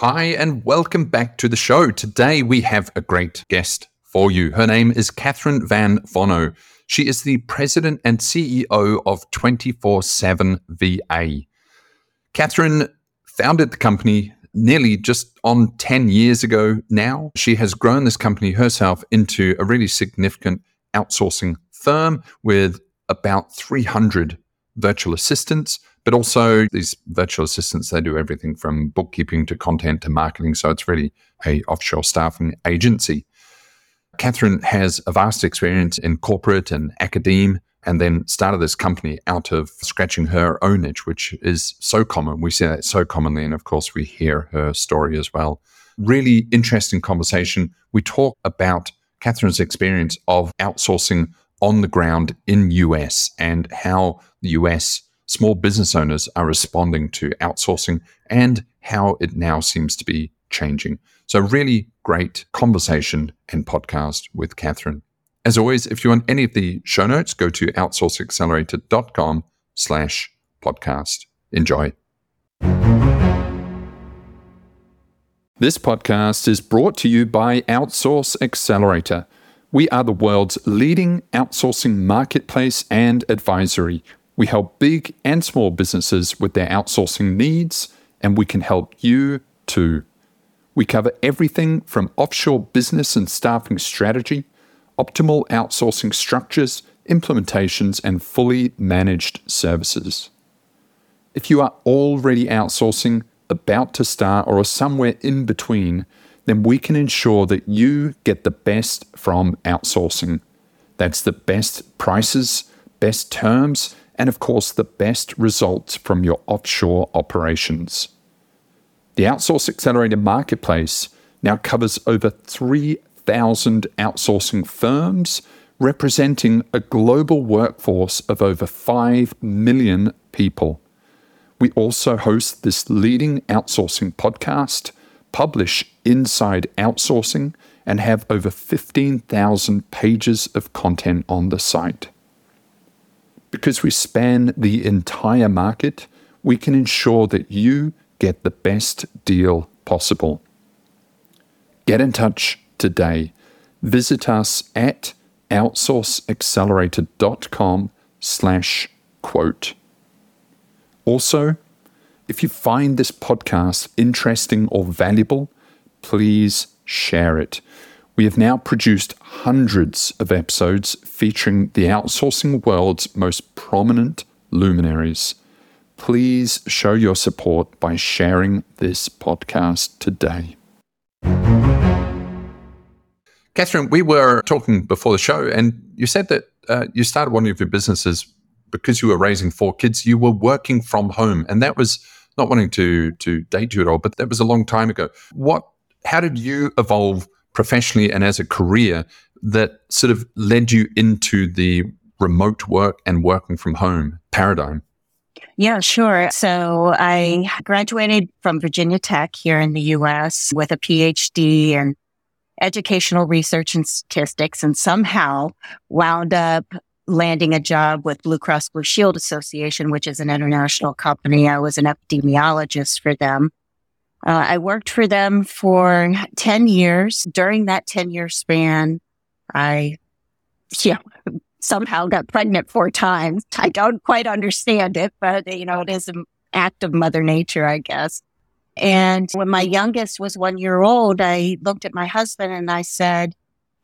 Hi, and welcome back to the show. Today we have a great guest for you. Her name is Catherine vanVonno. She is the president and CEO of 20Four7VA. Catherine founded the company nearly just on 10 years ago now. She has grown this company herself into a really significant outsourcing firm with about 300 virtual assistants, but also these virtual assistants, they do everything from bookkeeping to content to marketing. So it's really a offshore staffing agency. Catherine has a vast experience in corporate and academe and then started this company out of scratching her own itch, which is so common. We see that so commonly. And of course, we hear her story as well. Really interesting conversation. We talk about Catherine's experience of outsourcing on the ground in US and how the US small business owners are responding to outsourcing and how it now seems to be changing. So, really great conversation and podcast with Catherine. As always, if you want any of the show notes, go to outsourceaccelerator.com slash podcast. Enjoy. This podcast is brought to you by Outsource Accelerator. We are the world's leading outsourcing marketplace and advisory. We help big and small businesses with their outsourcing needs, and we can help you too. We cover everything from offshore business and staffing strategy optimal outsourcing structures, implementations, and fully managed services. If you are already outsourcing, about to start, or are somewhere in between, then we can ensure that you get the best from outsourcing. That's the best prices, best terms, and of course, the best results from your offshore operations. The Outsource Accelerator Marketplace now covers over 3,000 outsourcing firms, representing a global workforce of over 5 million people. We also host this leading outsourcing podcast, publish Inside Outsourcing, and have over 15,000 pages of content on the site. Because we span the entire market, we can ensure that you get the best deal possible. Get in touch today. Visit us at outsourceaccelerator.com slash quote. Also, if you find this podcast interesting or valuable, please share it. We have now produced hundreds of episodes featuring the outsourcing world's most prominent luminaries. Please show your support by sharing this podcast today. Catherine, we were talking before the show, and you said that uh, you started one of your businesses because you were raising four kids. You were working from home, and that was not wanting to to date you at all, but that was a long time ago. What? How did you evolve professionally and as a career that sort of led you into the remote work and working from home paradigm? Yeah, sure. So I graduated from Virginia Tech here in the US with a PhD in educational research and statistics and somehow wound up landing a job with Blue Cross Blue Shield Association, which is an international company. I was an epidemiologist for them. Uh, I worked for them for 10 years. During that 10 year span, I, yeah, somehow got pregnant four times. I don't quite understand it, but you know, it is an act of mother nature, I guess. And when my youngest was one year old, I looked at my husband and I said,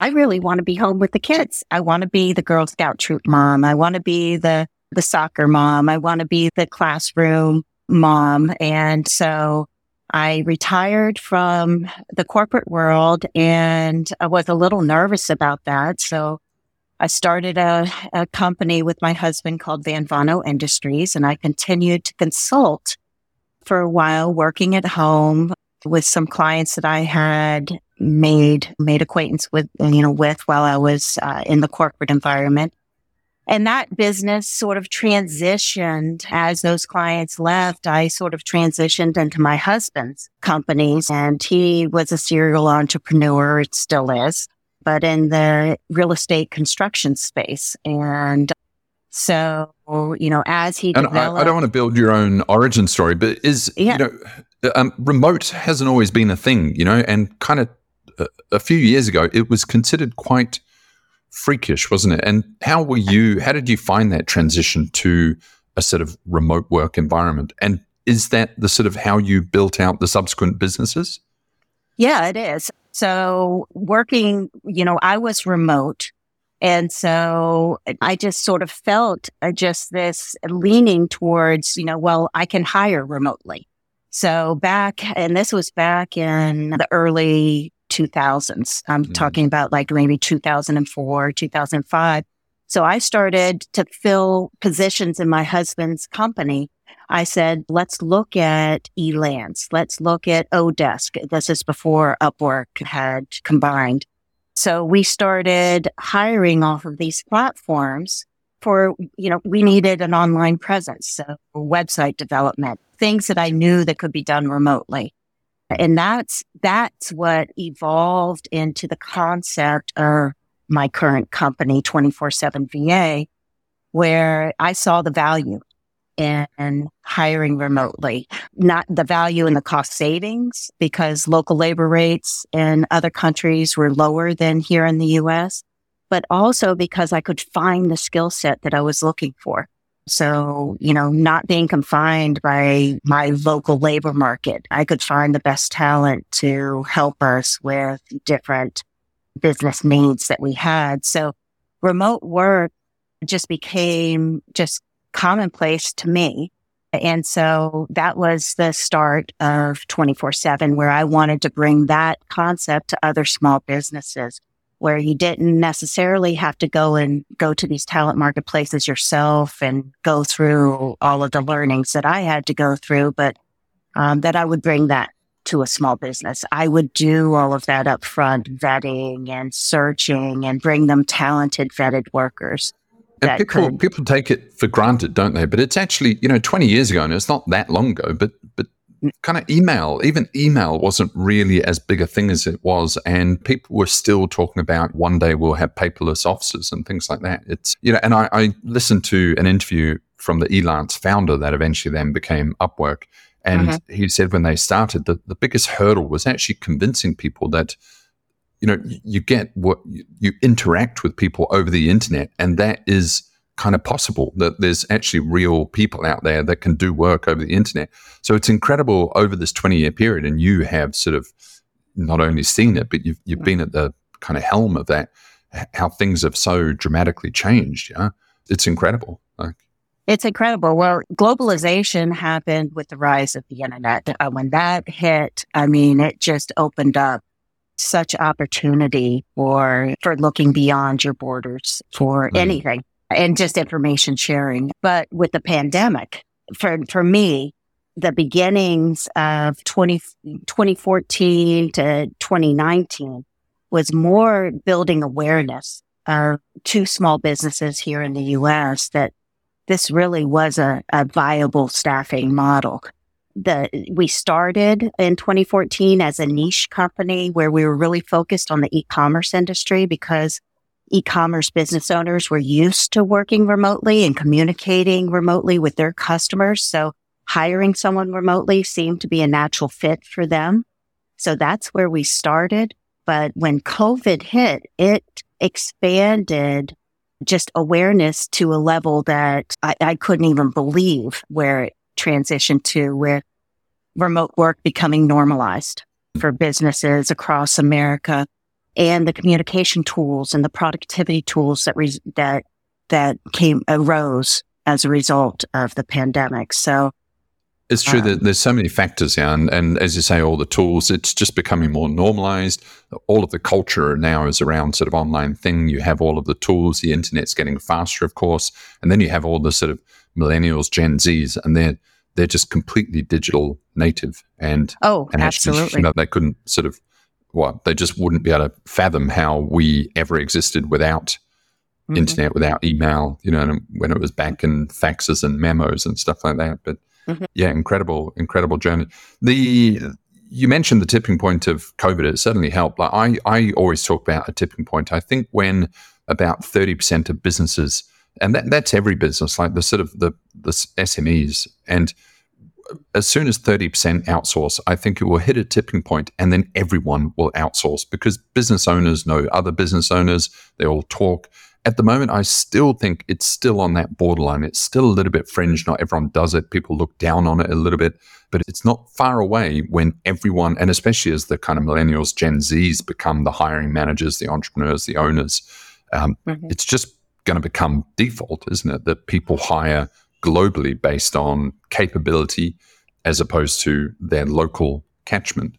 I really want to be home with the kids. I want to be the Girl Scout troop mom. I want to be the, the soccer mom. I want to be the classroom mom. And so I retired from the corporate world and I was a little nervous about that. So I started a, a company with my husband called vanVonno Industries and I continued to consult for a while working at home with some clients that I had made made acquaintance with you know with while I was uh, in the corporate environment. And that business sort of transitioned as those clients left. I sort of transitioned into my husband's companies and he was a serial entrepreneur. It still is, but in the real estate construction space. And so, you know, as he and I, I, don't want to build your own origin story, but is yeah. you know, Uh, um, remote hasn't always been a thing, you know, and kind of a, a few years ago, it was considered quite freakish, wasn't it? And how were you? How did you find that transition to a sort of remote work environment? And is that the sort of how you built out the subsequent businesses? Yeah, it is. So working, you know, I was remote. And so I just sort of felt uh, just this leaning towards, you know, well, I can hire remotely. So back, and this was back in the early 2000s. I'm mm-hmm. talking about like maybe 2004, 2005. So I started to fill positions in my husband's company. I said, let's look at Elance. Let's look at Odesk. This is before Upwork had combined. So we started hiring off of these platforms for, you know, we needed an online presence. So website development, things that I knew that could be done remotely. And that's, that's what evolved into the concept of my current company, 20Four7VA, where I saw the value in hiring remotely, not the value in the cost savings because local labor rates in other countries were lower than here in the US, but also because I could find the skill set that I was looking for. So, you know, not being confined by my local labor market, I could find the best talent to help us with different business needs that we had. So remote work just became just commonplace to me. And so that was the start of 24 seven, where I wanted to bring that concept to other small businesses where you didn't necessarily have to go and go to these talent marketplaces yourself and go through all of the learnings that I had to go through, but um, that I would bring that to a small business. I would do all of that upfront vetting and searching and bring them talented vetted workers. And people could, people take it for granted, don't they? But it's actually, you know, 20 years ago, and it's not that long ago, but but kind of email, even email wasn't really as big a thing as it was. And people were still talking about one day we'll have paperless offices and things like that. It's, you know, and I, I listened to an interview from the Elance founder that eventually then became Upwork. And mm-hmm. he said when they started, the, the biggest hurdle was actually convincing people that, you know, you get what you interact with people over the internet, and that is kind of possible that there's actually real people out there that can do work over the internet. So it's incredible over this 20 year period. And you have sort of not only seen it, but you've, you've been at the kind of helm of that, how things have so dramatically changed. Yeah. It's incredible. Like, it's incredible. Well, globalization happened with the rise of the internet. Uh, when that hit, I mean, it just opened up such opportunity for for looking beyond your borders for mm. anything and just information sharing. But with the pandemic, for, for me, the beginnings of 20, 2014 to 2019 was more building awareness of two small businesses here in the US that this really was a, a viable staffing model. The, we started in 2014 as a niche company where we were really focused on the e-commerce industry because e-commerce business owners were used to working remotely and communicating remotely with their customers. So hiring someone remotely seemed to be a natural fit for them. So that's where we started. But when COVID hit, it expanded just awareness to a level that I, I couldn't even believe where it transitioned to with remote work becoming normalized for businesses across America and the communication tools and the productivity tools that re- that that came arose as a result of the pandemic. So it's true um, that there's so many factors here, and, and as you say, all the tools, it's just becoming more normalized. All of the culture now is around sort of online thing. You have all of the tools, the internet's getting faster, of course, and then you have all the sort of millennials, Gen Zs, and they're they're just completely digital native. And oh, and absolutely, actually, you know, they couldn't sort of what they just wouldn't be able to fathom how we ever existed without mm-hmm. internet, without email. You know, when it was back in faxes and memos and stuff like that. But mm-hmm. yeah, incredible, incredible journey. The you mentioned the tipping point of COVID. It certainly helped. Like I, I always talk about a tipping point. I think when about thirty percent of businesses, and that, that's every business, like the sort of the the SMEs, and as soon as 30% outsource, I think it will hit a tipping point and then everyone will outsource because business owners know other business owners. They all talk. At the moment, I still think it's still on that borderline. It's still a little bit fringe. Not everyone does it. People look down on it a little bit, but it's not far away when everyone, and especially as the kind of millennials, Gen Zs become the hiring managers, the entrepreneurs, the owners, um, mm-hmm. it's just going to become default, isn't it? That people hire globally based on capability as opposed to their local catchment.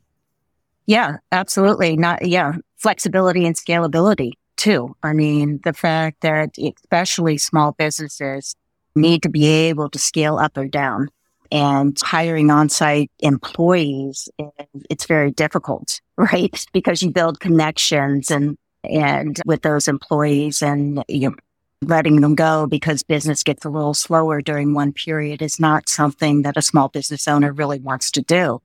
Yeah, absolutely. Not yeah, flexibility and scalability too. I mean, the fact that especially small businesses need to be able to scale up or down and hiring on-site employees, it's very difficult, right? Because you build connections and, and with those employees and you know, letting them go because business gets a little slower during one period is not something that a small business owner really wants to do.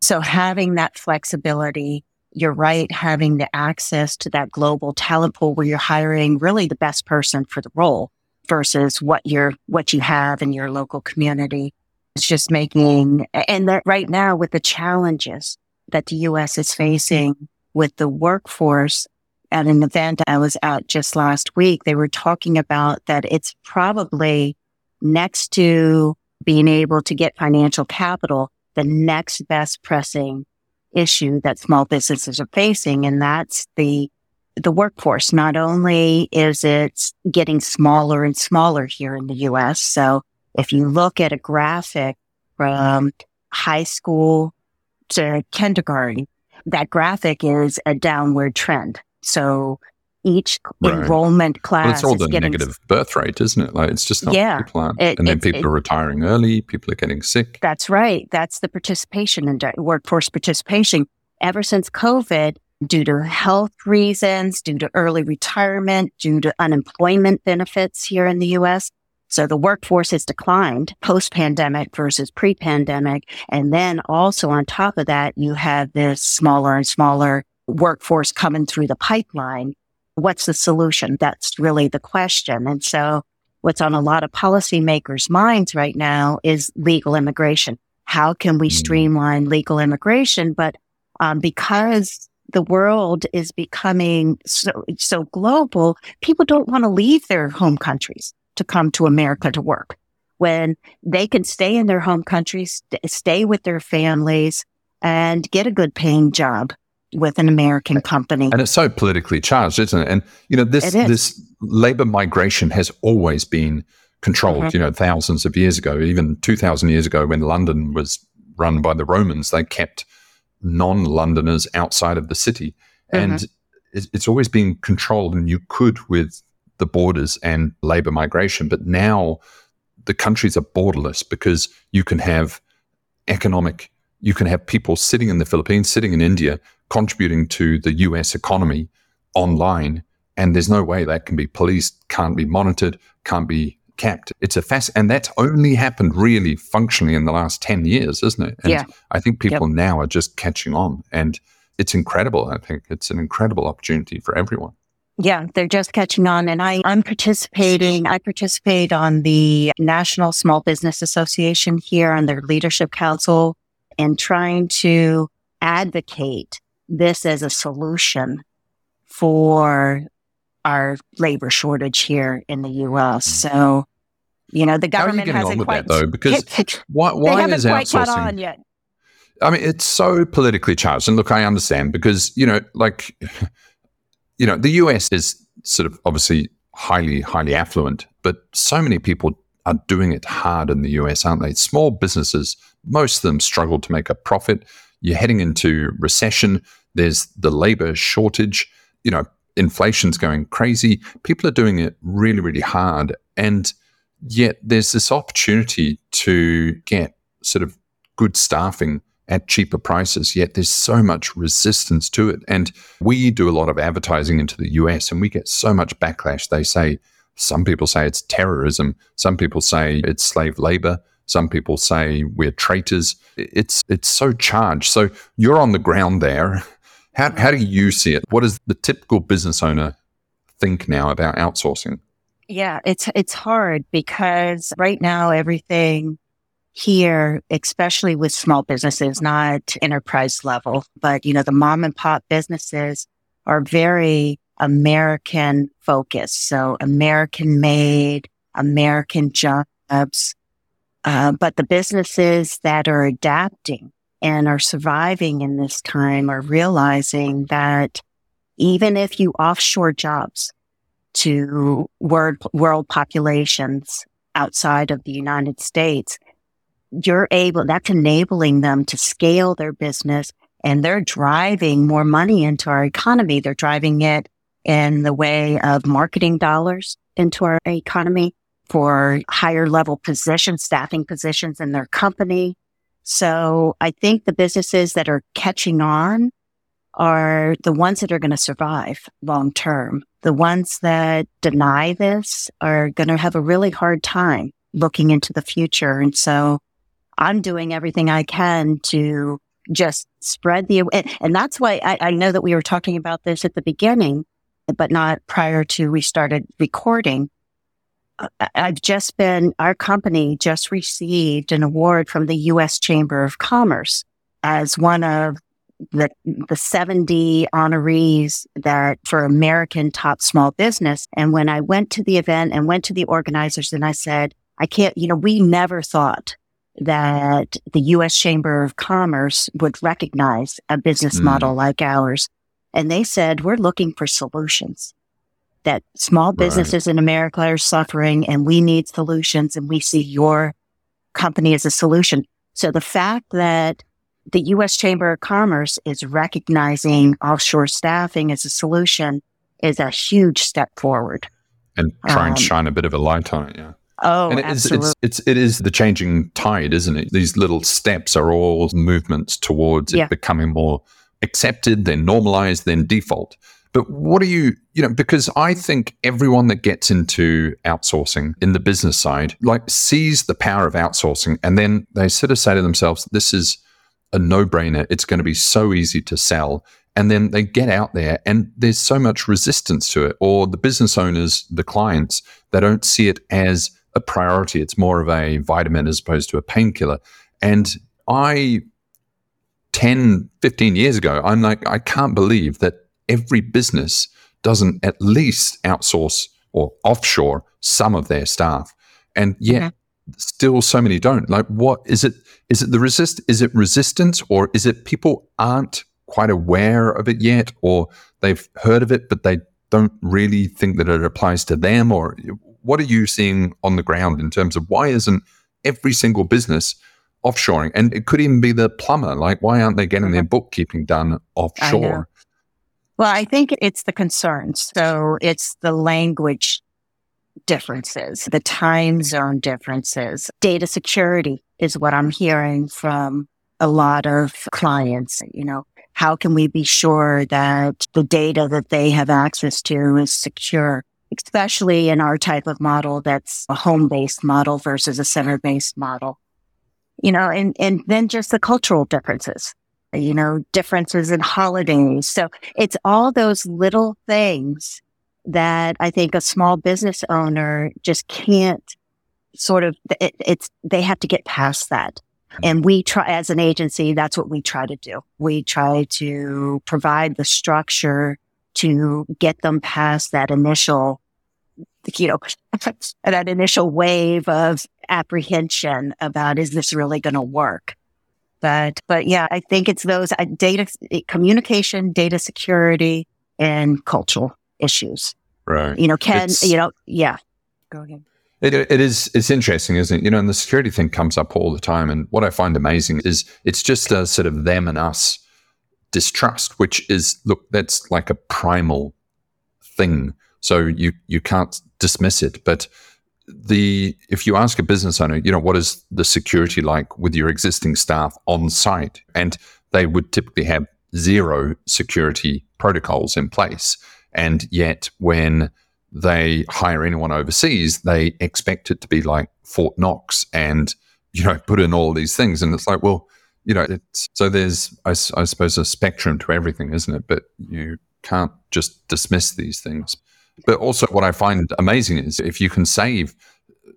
So having that flexibility, you're right, having the access to that global talent pool where you're hiring really the best person for the role versus what you're, what you have in your local community. It's just making, and that right now with the challenges that the U.S. is facing with the workforce, at an event I was at just last week, they were talking about that it's probably next to being able to get financial capital, the next best pressing issue that small businesses are facing. And that's the, the workforce. Not only is it getting smaller and smaller here in the U.S. So if you look at a graphic from high school to kindergarten, that graphic is a downward trend. So each right. enrollment class well, it's all the getting, negative birth rate, isn't it? Like it's just not yeah, people it, and then people it, are retiring early. People are getting sick. That's right. That's the participation in workforce participation. Ever since COVID, due to health reasons, due to early retirement, due to unemployment benefits here in the U.S. So the workforce has declined post pandemic versus pre pandemic. And then also on top of that, you have this smaller and smaller workforce coming through the pipeline. What's the solution? That's really the question. And so what's on a lot of policymakers' minds right now is legal immigration. How can we mm. streamline legal immigration? But um, because the world is becoming so, so global, people don't want to leave their home countries to come to America to work when they can stay in their home countries, stay with their families and get a good paying job with an American company. And it's so politically charged, isn't it? And you know, this this labor migration has always been controlled. Mm-hmm. You know, thousands of years ago, even two thousand years ago, when London was run by the Romans, they kept non-Londoners outside of the city, mm-hmm. and it's always been controlled. And you could with the borders and labor migration, but now the countries are borderless because you can have economic you can have people sitting in the Philippines, sitting in India, contributing to the US economy online. And there's no way that can be policed, can't be monitored, can't be capped. It's a fast, and that's only happened really functionally in the last 10 years, isn't it? And yeah. I think people yep. now are just catching on. And it's incredible. I think it's an incredible opportunity for everyone. Yeah, they're just catching on. And I, I'm participating. I participate on the National Small Business Association here on their leadership council and trying to advocate this as a solution for our labor shortage here in the U.S. Mm. So, you know, the government hasn't quite that, though because why, why is outsourcing? yet. I mean, it's so politically charged, and look, I understand because you know, like, you know, the U.S. is sort of obviously highly, highly affluent, but so many people are doing it hard in the US, aren't they? Small businesses, most of them struggle to make a profit. You're heading into recession. There's the labor shortage. You know, inflation's going crazy. People are doing it really, really hard. And yet there's this opportunity to get sort of good staffing at cheaper prices, yet there's so much resistance to it. And we do a lot of advertising into the US and we get so much backlash. They say, some people say it's terrorism. Some people say it's slave labor. Some people say we're traitors. It's it's so charged. So you're on the ground there. How, how do you see it? What does the typical business owner think now about outsourcing? Yeah, it's it's hard because right now everything here, especially with small businesses, not enterprise level, but you know, the mom and pop businesses are very American focus. So American made, American jobs. Uh, but the businesses that are adapting and are surviving in this time are realizing that even if you offshore jobs to world, world populations outside of the United States, you're able, that's enabling them to scale their business and they're driving more money into our economy. They're driving it in the way of marketing dollars into our economy for higher level positions, staffing positions in their company. So I think the businesses that are catching on are the ones that are going to survive long term. The ones that deny this are going to have a really hard time looking into the future. And so I'm doing everything I can to just spread the, and that's why I, I know that we were talking about this at the beginning, but not prior to we started recording. I've just been, our company just received an award from the U.S. Chamber of Commerce as one of the, the 70 honorees that for American top small business. And when I went to the event and went to the organizers and I said, I can't, you know, we never thought that the U.S. Chamber of Commerce would recognize a business mm. model like ours. And they said, we're looking for solutions that small businesses right. in America are suffering and we need solutions and we see your company as a solution. So the fact that the U.S. Chamber of Commerce is recognizing offshore staffing as a solution is a huge step forward. And try and um, shine a bit of a light on it, yeah. Oh, and it is, it's, it's, it is the changing tide, isn't it? These little steps are all movements towards it becoming more accepted, then normalized, then default. But what are you, you know, because I think everyone that gets into outsourcing in the business side, like sees the power of outsourcing and then they sort of say to themselves, this is a no brainer. It's going to be so easy to sell. And then they get out there and there's so much resistance to it. Or the business owners, the clients, they don't see it as a priority. It's more of a vitamin as opposed to a painkiller. And I, 10, 15 years ago, I'm like, I can't believe that every business doesn't at least outsource or offshore some of their staff. And yet, mm-hmm. still so many don't. Like, what is it? Is it the resist? Is it resistance, or is it people aren't quite aware of it yet, or they've heard of it but they don't really think that it applies to them? Or what are you seeing on the ground in terms of why isn't every single business offshoring? And it could even be the plumber. Like, why aren't they getting their mm-hmm. bookkeeping done offshore? Well, I think it's the concerns. So it's the language differences, the time zone differences, data security is what I'm hearing from a lot of clients. You know, how can we be sure that the data that they have access to is secure? especially in our type of model that's a home based model versus a center based model. You know, and, and then just the cultural differences, you know, differences in holidays. So it's all those little things that I think a small business owner just can't sort of, it, it's, they have to get past that. Mm-hmm. And we try, as an agency, that's what we try to do. We try to provide the structure to get them past that initial, you know, that initial wave of apprehension about, is this really going to work? But, but yeah, I think it's those uh, data communication, data security and cultural issues. Right. You know, can, it's, you know, yeah. Go ahead. It, it is it's interesting, isn't it? You know, and the security thing comes up all the time. And what I find amazing is it's just a sort of them and us distrust, which is look, that's like a primal thing. So you you can't dismiss it. But the if you ask a business owner, you know, what is the security like with your existing staff on site? And they would typically have zero security protocols in place. And yet when they hire anyone overseas, they expect it to be like Fort Knox and, you know, put in all these things. And it's like, well, you know, so there's, I, I suppose, a spectrum to everything, isn't it? But you can't just dismiss these things. But also, what I find amazing is if you can save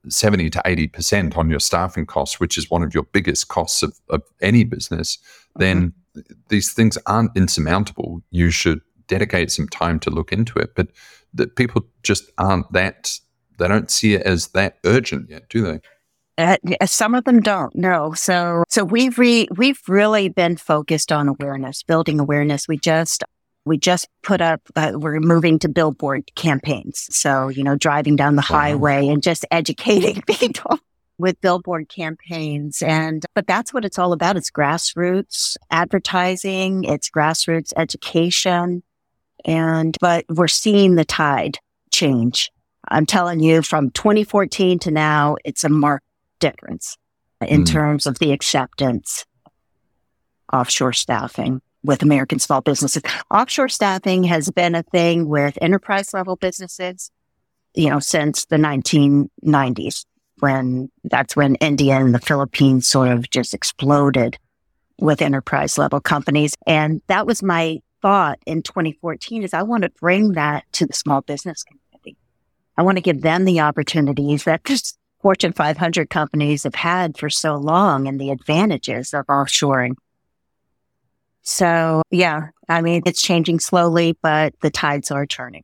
70 to 80% on your staffing costs, which is one of your biggest costs of, of any business, then mm-hmm. these things aren't insurmountable. You should dedicate some time to look into it. But that people just aren't that, they don't see it as that urgent yet, do they? Uh, some of them don't. No. So, so we've re, we've really been focused on awareness, building awareness. We just, we just put up, uh, we're moving to billboard campaigns. So, you know, driving down the wow. highway and just educating people with billboard campaigns. And, but that's what it's all about. It's grassroots advertising. It's grassroots education. And, but we're seeing the tide change. I'm telling you from 2014 to now, it's a marked difference in mm. terms of the acceptance offshore staffing with American small businesses. Offshore staffing has been a thing with enterprise level businesses, you know, since the 1990s when that's when India and the Philippines sort of just exploded with enterprise level companies. And that was my thought in 2014 is I want to bring that to the small business community. I want to give them the opportunities that just Fortune 500 companies have had for so long and the advantages of offshoring. So, yeah, I mean, it's changing slowly, but the tides are turning.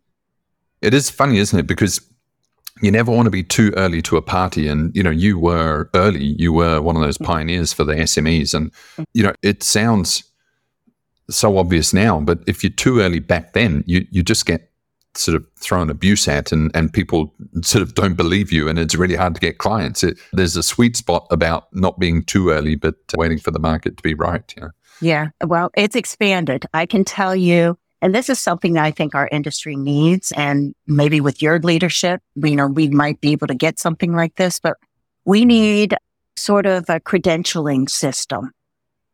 It is funny, isn't it? Because you never want to be too early to a party. And, you know, you were early, you were one of those mm-hmm. pioneers for the SMEs. And, you know, it sounds so obvious now, but if you're too early back then, you, you just get sort of thrown abuse at and, and people sort of don't believe you and it's really hard to get clients. It, there's a sweet spot about not being too early, but waiting for the market to be right. Yeah. Yeah. Well, it's expanded. I can tell you, and this is something that I think our industry needs. And maybe with your leadership, you know, we might be able to get something like this, but we need sort of a credentialing system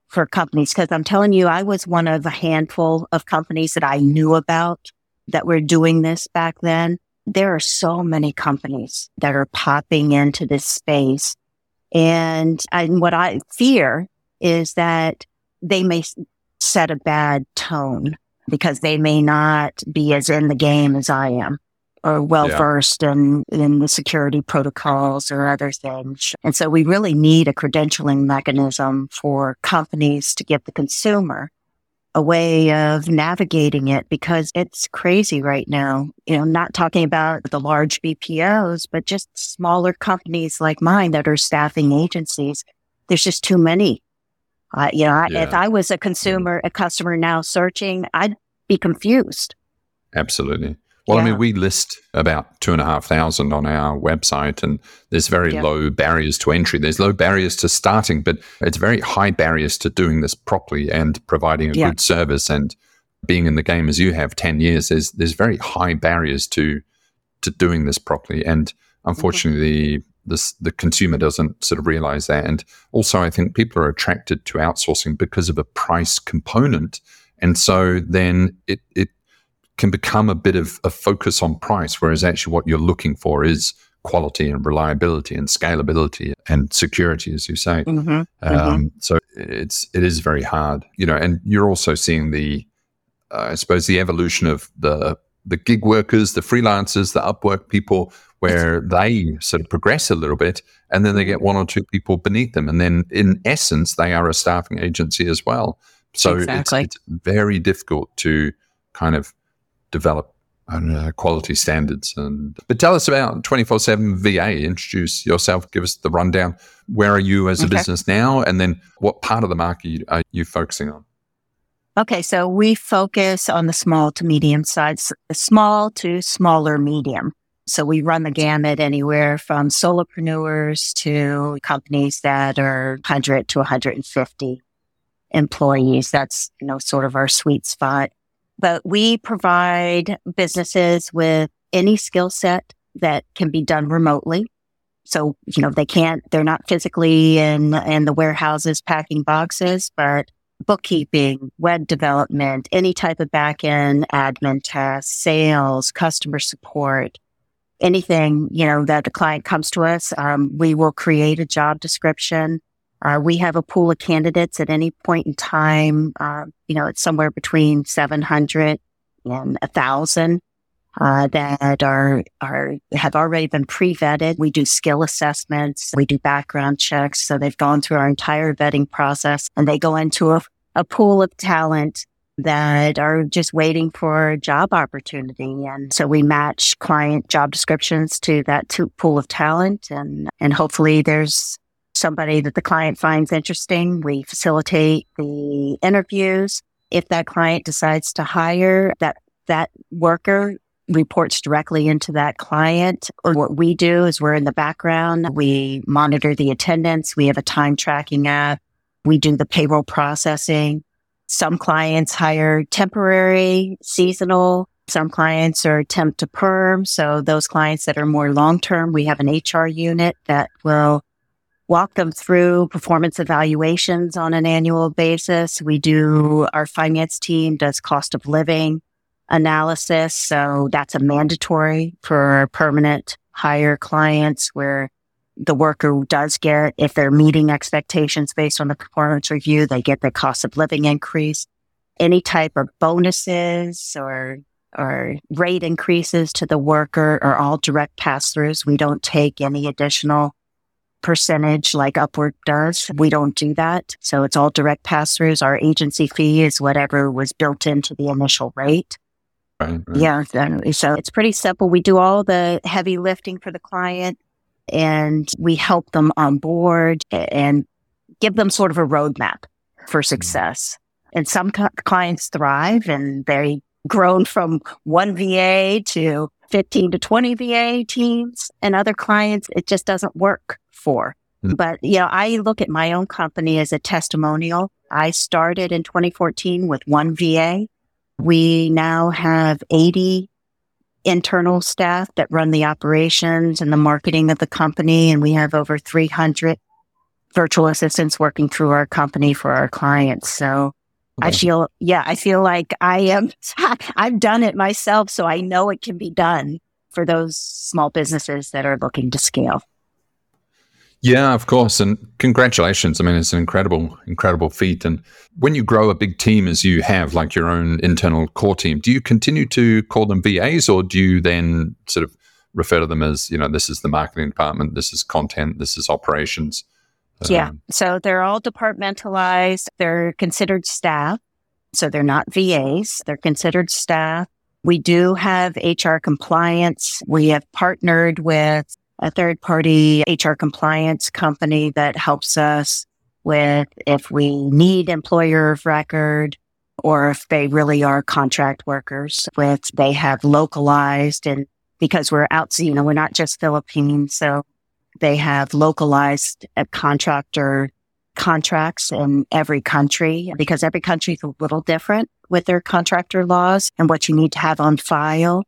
for companies. Cause I'm telling you, I was one of a handful of companies that I knew about that were doing this back then. There are so many companies that are popping into this space. And, and what I fear is that they may set a bad tone because they may not be as in the game as I am or well versed yeah. in, in the security protocols or other things. And so we really need a credentialing mechanism for companies to give the consumer a way of navigating it because it's crazy right now. You know, not talking about the large BPOs, but just smaller companies like mine that are staffing agencies. There's just too many. Uh, you know, yeah. if I was a consumer, a customer now searching, I'd be confused. Absolutely. Well, yeah. I mean, we list about two and a half thousand on our website, and there's very yeah. low barriers to entry. There's low barriers to starting, but it's very high barriers to doing this properly and providing a good service and being in the game as you have 10 years. There's, there's very high barriers to, to doing this properly. And mm-hmm. unfortunately, mm-hmm. This, the consumer doesn't sort of realize that. And also, I think people are attracted to outsourcing because of a price component. And so then it, it can become a bit of a focus on price, whereas actually what you're looking for is quality and reliability and scalability and security, as you say. Mm-hmm, um, mm-hmm. So it's it is very hard, you know. And you're also seeing the, uh, I suppose, the evolution of the the gig workers, the freelancers, the Upwork people, where they sort of progress a little bit, and then they get one or two people beneath them, and then in essence, they are a staffing agency as well. So exactly. it's, it's very difficult to kind of develop uh, quality standards. And but tell us about 20Four7VA. Introduce yourself. Give us the rundown. Where are you as a okay. business now, and then what part of the market are you focusing on? Okay, so we focus on the small to medium size, small to smaller medium. So we run the gamut anywhere from solopreneurs to companies that are 100 to 150 employees. That's, you know, sort of our sweet spot but we provide businesses with any skill set that can be done remotely. So, you know, they can't, they're not physically in, in the warehouses packing boxes, but bookkeeping, web development, any type of back end admin tasks, sales, customer support, anything, you know, that the client comes to us, um, we will create a job description uh, we have a pool of candidates at any point in time. Uh, you know, it's somewhere between 700 and a thousand uh, that are are have already been pre-vetted. We do skill assessments, we do background checks, so they've gone through our entire vetting process, and they go into a, a pool of talent that are just waiting for a job opportunity. And so we match client job descriptions to that to pool of talent, and and hopefully there's somebody that the client finds interesting. We facilitate the interviews. If that client decides to hire that that worker reports directly into that client. Or what we do is we're in the background. We monitor the attendance. We have a time tracking app. We do the payroll processing. Some clients hire temporary, seasonal. Some clients are temp to perm. So those clients that are more long term, we have an HR unit that will walk them through performance evaluations on an annual basis. We do, our finance team does cost of living analysis. So that's a mandatory for permanent hire clients where the worker does get, if they're meeting expectations based on the performance review, they get the cost of living increase. Any type of bonuses or or rate increases to the worker are all direct pass throughs. We don't take any additional percentage like Upwork does. We don't do that. So it's all direct pass throughs. Our agency fee is whatever was built into the initial rate. Right, right. Yeah. So it's pretty simple. We do all the heavy lifting for the client and we help them on board and give them sort of a roadmap for mm-hmm. success. And some clients thrive and they grown from one VA to 15 to 20 VA teams and other clients, it just doesn't work for. Mm-hmm. But, you know, I look at my own company as a testimonial. I started in 2014 with one VA we now have 80 internal staff that run the operations and the marketing of the company. And we have over 300 virtual assistants working through our company for our clients. So okay. I feel, yeah, I feel like I am, I've done it myself. So I know it can be done for those small businesses that are looking to scale. Yeah, of course. And congratulations. I mean, it's an incredible, incredible feat. And when you grow a big team as you have, like your own internal core team, do you continue to call them VAs or do you then sort of refer to them as, you know, this is the marketing department, this is content, this is operations? Yeah. Um, so they're all departmentalized. They're considered staff. So they're not VAs. They're considered staff. We do have HR compliance. We have partnered with a third party HR compliance company that helps us with if we need employer of record or if they really are contract workers with they have localized and because we're out, you know, we're not just Philippines. So they have localized contractor contracts in every country because every country is a little different with their contractor laws and what you need to have on file.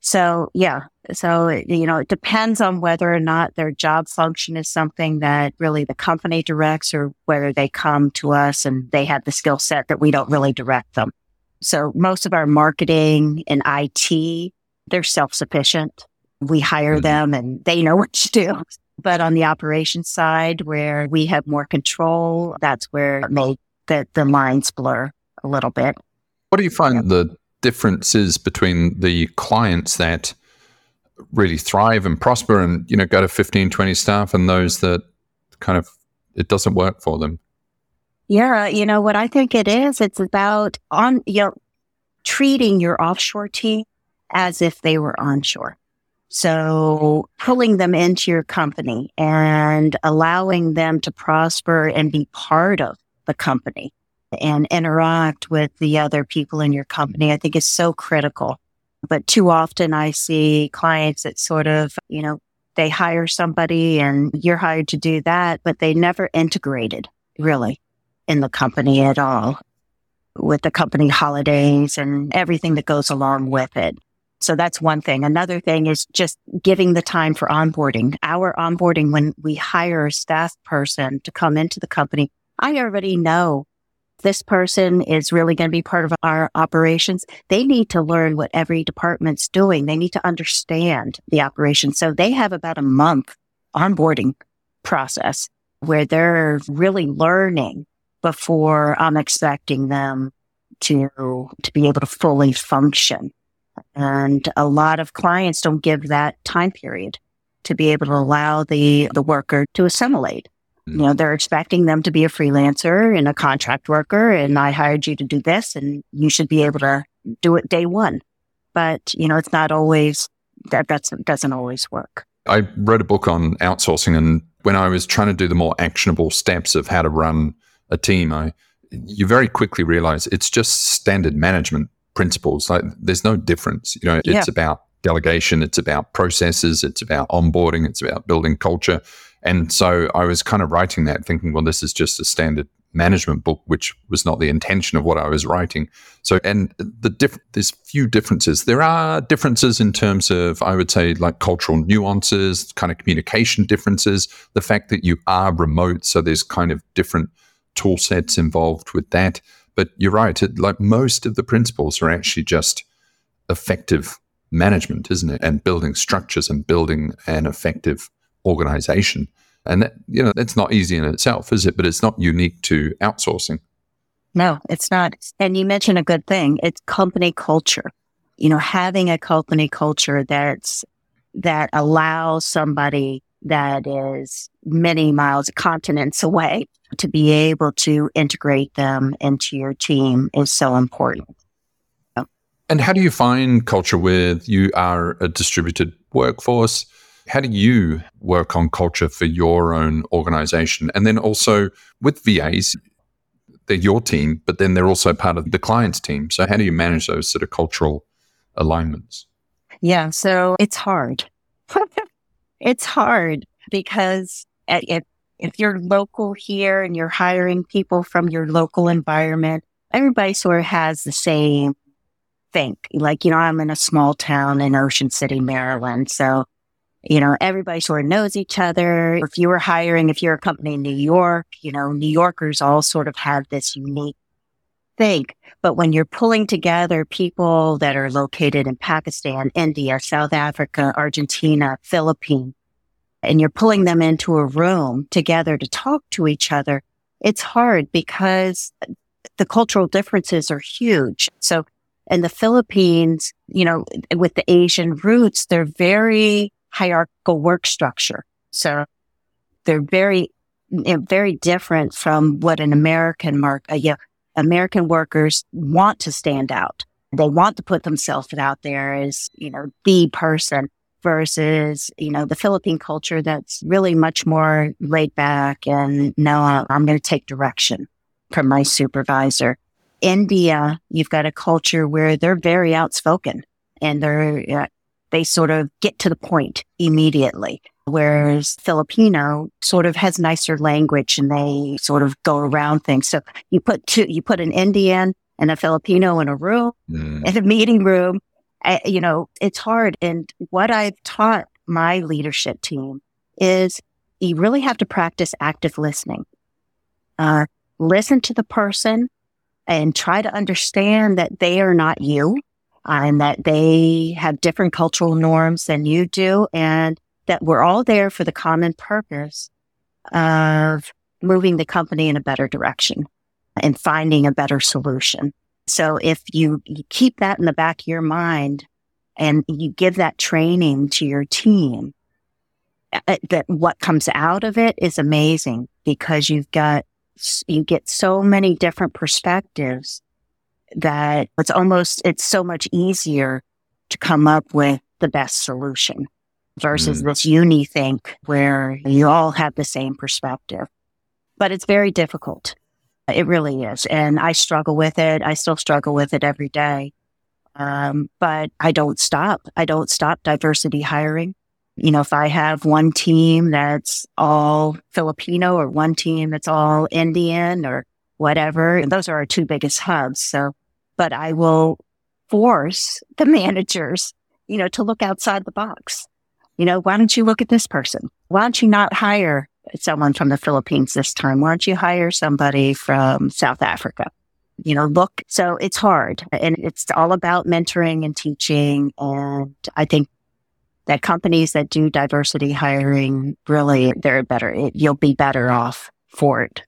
So yeah, so, you know, it depends on whether or not their job function is something that really the company directs or whether they come to us and they have the skill set that we don't really direct them. So most of our marketing and IT, they're self-sufficient. We hire mm-hmm. them and they know what to do. But on the operations side where we have more control, that's where it may, the, the lines blur a little bit. What do you find the differences between the clients that really thrive and prosper and you know go to 15 20 staff and those that kind of it doesn't work for them yeah you know what i think it is it's about on you know treating your offshore team as if they were onshore so pulling them into your company and allowing them to prosper and be part of the company and interact with the other people in your company, I think is so critical. But too often I see clients that sort of, you know, they hire somebody and you're hired to do that, but they never integrated really in the company at all with the company holidays and everything that goes along with it. So that's one thing. Another thing is just giving the time for onboarding. Our onboarding, when we hire a staff person to come into the company, I already know this person is really going to be part of our operations, they need to learn what every department's doing. They need to understand the operation. So they have about a month onboarding process where they're really learning before I'm expecting them to, to be able to fully function And a lot of clients don't give that time period to be able to allow the, the worker to assimilate. Mm. You know, they're expecting them to be a freelancer and a contract worker. And I hired you to do this and you should be able to do it day one. But, you know, it's not always that that's, doesn't always work. I wrote a book on outsourcing and when I was trying to do the more actionable steps of how to run a team, I, you very quickly realize it's just standard management principles. Like there's no difference. You know, it's yeah. about delegation, it's about processes, it's about onboarding, it's about building culture. And so I was kind of writing that thinking, well, this is just a standard management book, which was not the intention of what I was writing. So, and the diff- there's few differences. There are differences in terms of, I would say, like cultural nuances, kind of communication differences, the fact that you are remote. So there's kind of different tool sets involved with that. But you're right. It, like most of the principles are actually just effective management, isn't it? And building structures and building an effective organization. And that, you know, that's not easy in itself, is it? But it's not unique to outsourcing. No, it's not. And you mentioned a good thing. It's company culture. You know, having a company culture that's that allows somebody that is many miles, continents away to be able to integrate them into your team is so important. And how do you find culture with you are a distributed workforce? How do you work on culture for your own organization? And then also with VAs, they're your team, but then they're also part of the client's team. So how do you manage those sort of cultural alignments? Yeah, so it's hard. it's hard because if if you're local here and you're hiring people from your local environment, everybody sort of has the same thing. Like, you know, I'm in a small town in Ocean City, Maryland. So, you know, everybody sort of knows each other. If you were hiring, if you're a company in New York, you know, New Yorkers all sort of have this unique thing. But when you're pulling together people that are located in Pakistan, India, South Africa, Argentina, Philippines, and you're pulling them into a room together to talk to each other, it's hard because the cultural differences are huge. So in the Philippines, you know, with the Asian roots, they're very hierarchical work structure. So they're very, very different from what an American mark, uh, yeah, American workers want to stand out. They want to put themselves out there as, you know, the person versus, you know, the Philippine culture that's really much more laid back and no, I'm going to take direction from my supervisor. India, you've got a culture where they're very outspoken and they're, they sort of get to the point immediately. Whereas Filipino sort of has nicer language and they sort of go around things. So you put two, you put an Indian and a Filipino in a room, mm. in a meeting room, I, you know, it's hard. And what I've taught my leadership team is you really have to practice active listening. Uh, listen to the person and try to understand that they are not you and that they have different cultural norms than you do and that we're all there for the common purpose of moving the company in a better direction and finding a better solution. So if you, you keep that in the back of your mind and you give that training to your team, uh, uh, that what comes out of it is amazing because you've got, you get so many different perspectives that it's almost, it's so much easier to come up with the best solution versus mm. this uni think where you all have the same perspective. But it's very difficult. It really is. And I struggle with it. I still struggle with it every day. Um, but I don't stop. I don't stop diversity hiring. You know, if I have one team that's all Filipino or one team that's all Indian or whatever, and those are our two biggest hubs. So, but I will force the managers, you know, to look outside the box. You know, why don't you look at this person? Why don't you not hire someone from the Philippines this time? Why don't you hire somebody from South Africa? You know, look, so it's hard and it's all about mentoring and teaching. And I think that companies that do diversity hiring really, they're better. It, you'll be better off for it.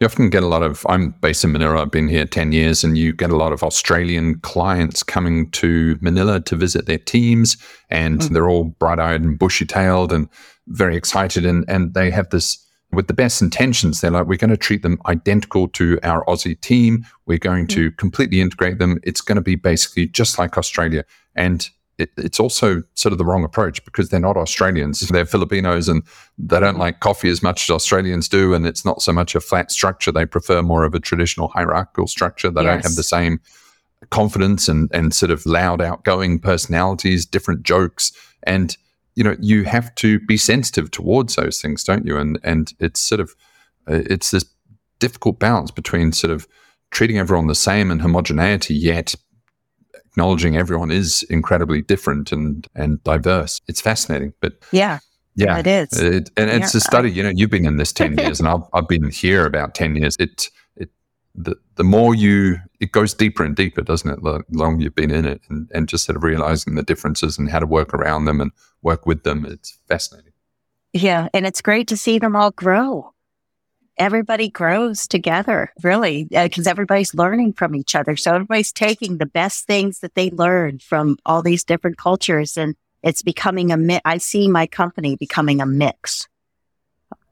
You often get a lot of, I'm based in Manila, I've been here 10 years, and you get a lot of Australian clients coming to Manila to visit their teams, and mm. they're all bright eyed and bushy tailed and very excited. And, and they have this, with the best intentions, they're like, we're going to treat them identical to our Aussie team. We're going mm. to completely integrate them. It's going to be basically just like Australia. And it, it's also sort of the wrong approach because they're not Australians. They're Filipinos and they don't like coffee as much as Australians do. And it's not so much a flat structure. They prefer more of a traditional hierarchical structure. They yes. don't have the same confidence and, and sort of loud, outgoing personalities, different jokes. And, you know, you have to be sensitive towards those things, don't you? And, and it's sort of, uh, it's this difficult balance between sort of treating everyone the same and homogeneity, yet acknowledging everyone is incredibly different and and diverse. It's fascinating, but yeah. Yeah, it is, it, and yeah, it's a study. You know, you've been in this ten years, and I've I've been here about ten years. It it the the more you it goes deeper and deeper, doesn't it? The longer you've been in it, and, and just sort of realizing the differences and how to work around them and work with them. It's fascinating. Yeah, and it's great to see them all grow everybody grows together, really, because uh, everybody's learning from each other. So everybody's taking the best things that they learned from all these different cultures, and it's becoming a mix. I see my company becoming a mix.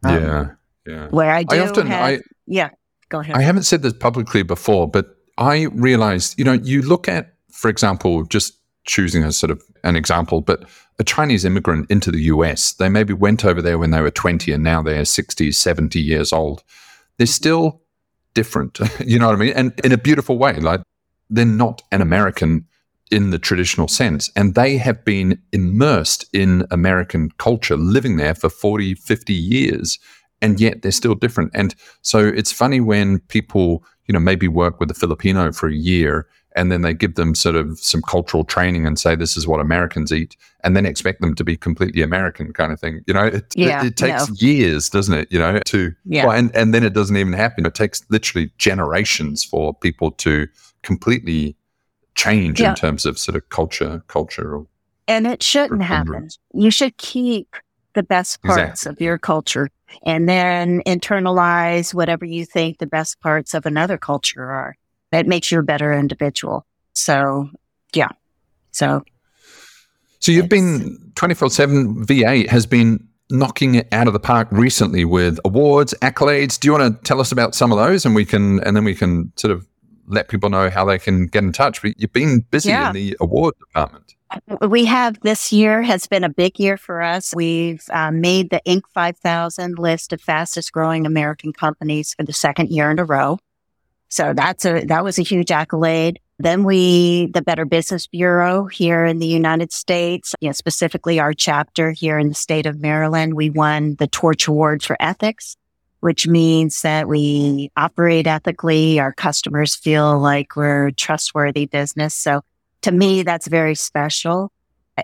Um, yeah, yeah. Where I do I often, have, I, yeah, go ahead. I haven't said this publicly before, but I realized, you know, you look at, for example, just choosing a sort of an example, but a Chinese immigrant into the US, they maybe went over there when they were 20 and now they're 60, 70 years old. They're still different. you know what I mean? And in a beautiful way. Like they're not an American in the traditional sense. And they have been immersed in American culture, living there for 40, 50 years. And yet they're still different. And so it's funny when people, you know, maybe work with a Filipino for a year and then they give them sort of some cultural training and say this is what Americans eat, and then expect them to be completely American kind of thing. You know, it, yeah, it, it takes no. years, doesn't it? You know, to yeah. Well, and and then it doesn't even happen. It takes literally generations for people to completely change yeah. in terms of sort of culture, cultural. And it shouldn't happen. You should keep the best parts exactly. of your culture and then internalize whatever you think the best parts of another culture are that makes you a better individual. So, yeah. So, so you've been 20Four7VA has been knocking it out of the park recently with awards, accolades. Do you want to tell us about some of those and we can, and then we can sort of let people know how they can get in touch? You've been busy yeah. in the award department. We have this year has been a big year for us. We've uh, made the Inc. 5000 list of fastest growing American companies for the second year in a row. So that's a, that was a huge accolade. Then we, the Better Business Bureau here in the United States, you know, specifically our chapter here in the state of Maryland, we won the Torch Award for Ethics, which means that we operate ethically. Our customers feel like we're trustworthy business. So to me, that's very special.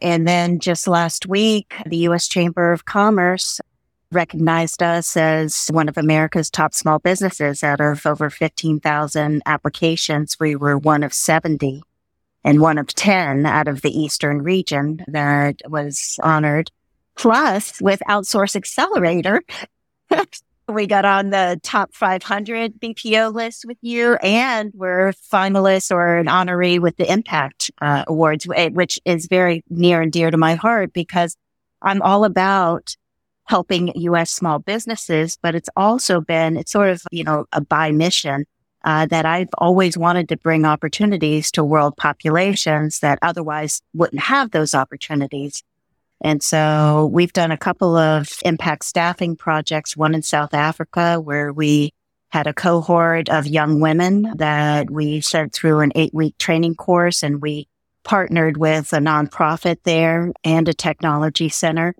And then just last week, the U.S. Chamber of Commerce recognized us as one of America's top small businesses out of over 15,000 applications. We were one of 70 and one of 10 out of the Eastern region that was honored. Plus with Outsource Accelerator, we got on the top 500 BPO list with you and we're finalists or an honoree with the Impact uh, Awards, which is very near and dear to my heart because I'm all about helping U.S. small businesses, but it's also been, it's sort of, you know, a by mission uh, that I've always wanted to bring opportunities to world populations that otherwise wouldn't have those opportunities. And so we've done a couple of impact staffing projects, one in South Africa where we had a cohort of young women that we sent through an eight week training course and we partnered with a nonprofit there and a technology center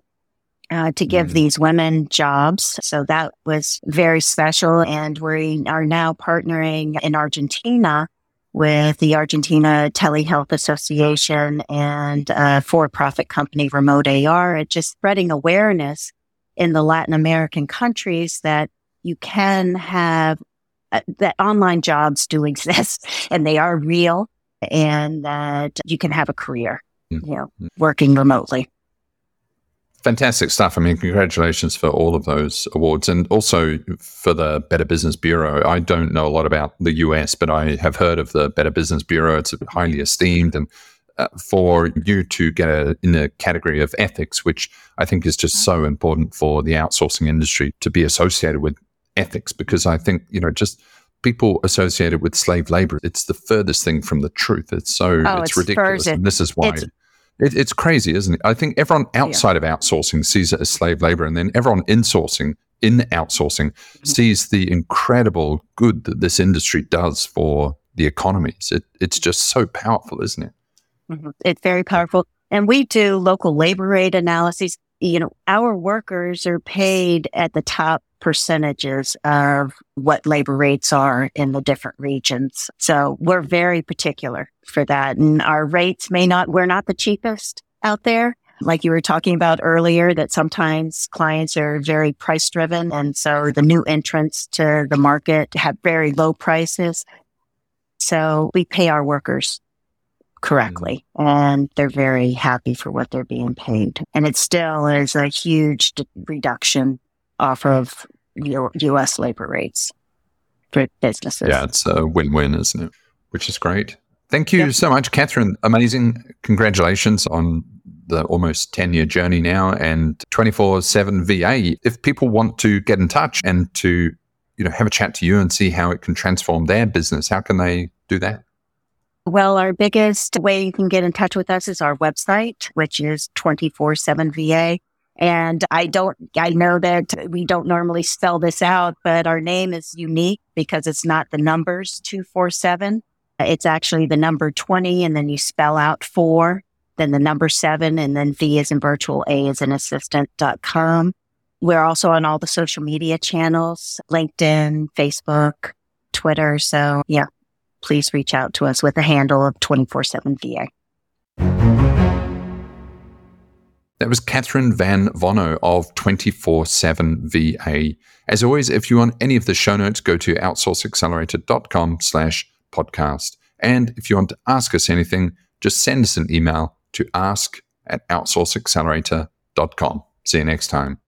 uh, to give mm these women jobs. So that was very special. And we are now partnering in Argentina with the Argentina Telehealth Association and a for-profit company, Remote AR, at just spreading awareness in the Latin American countries that you can have uh, that online jobs do exist and they are real and that you can have a career, mm you know, working remotely. Fantastic stuff. I mean, congratulations for all of those awards and also for the Better Business Bureau. I don't know a lot about the US, but I have heard of the Better Business Bureau. It's highly esteemed. And uh, for you to get a, in a category of ethics, which I think is just so important for the outsourcing industry to be associated with ethics, because I think, you know, just people associated with slave labor, it's the furthest thing from the truth. It's so, oh, it's, it's, ridiculous. And this is why. It's, it, it's crazy, isn't it? I think everyone outside yeah. of outsourcing sees it as slave labor, and then everyone insourcing in outsourcing mm-hmm. sees the incredible good that this industry does for the economies. It, it's just so powerful, isn't it? Mm-hmm. It's very powerful. And we do local labor rate analyses. You know, our workers are paid at the top percentages of what labor rates are in the different regions. So we're very particular for that. And our rates may not, we're not the cheapest out there. Like you were talking about earlier, that sometimes clients are very price driven. And so the new entrants to the market have very low prices. So we pay our workers correctly mm. and they're very happy for what they're being paid. And it still is a huge d- reduction off of U- U.S. labor rates for businesses. Yeah, it's a win-win, isn't it? Which is great. Thank you so much, Catherine. Amazing. Congratulations on the almost 10 year journey now and 20Four7VA. If people want to get in touch and to you know have a chat to you and see how it can transform their business, how can they do that? Well, our biggest way you can get in touch with us is our website, which is 20Four7VA. And I don't, I know that we don't normally spell this out, but our name is unique because it's not the numbers 247. It's actually the number 20 and then you spell out four, then the number seven and then V is in virtual, A is in assistant.com. We're also on all the social media channels, LinkedIn, Facebook, Twitter. So yeah, please reach out to us with a handle of 20Four7VA. That was Catherine vanVonno of 20Four7VA. As always, if you want any of the show notes, go to outsourceaccelerator.com slash podcast. And if you want to ask us anything, just send us an email to ask at outsourceaccelerator.com. See you next time.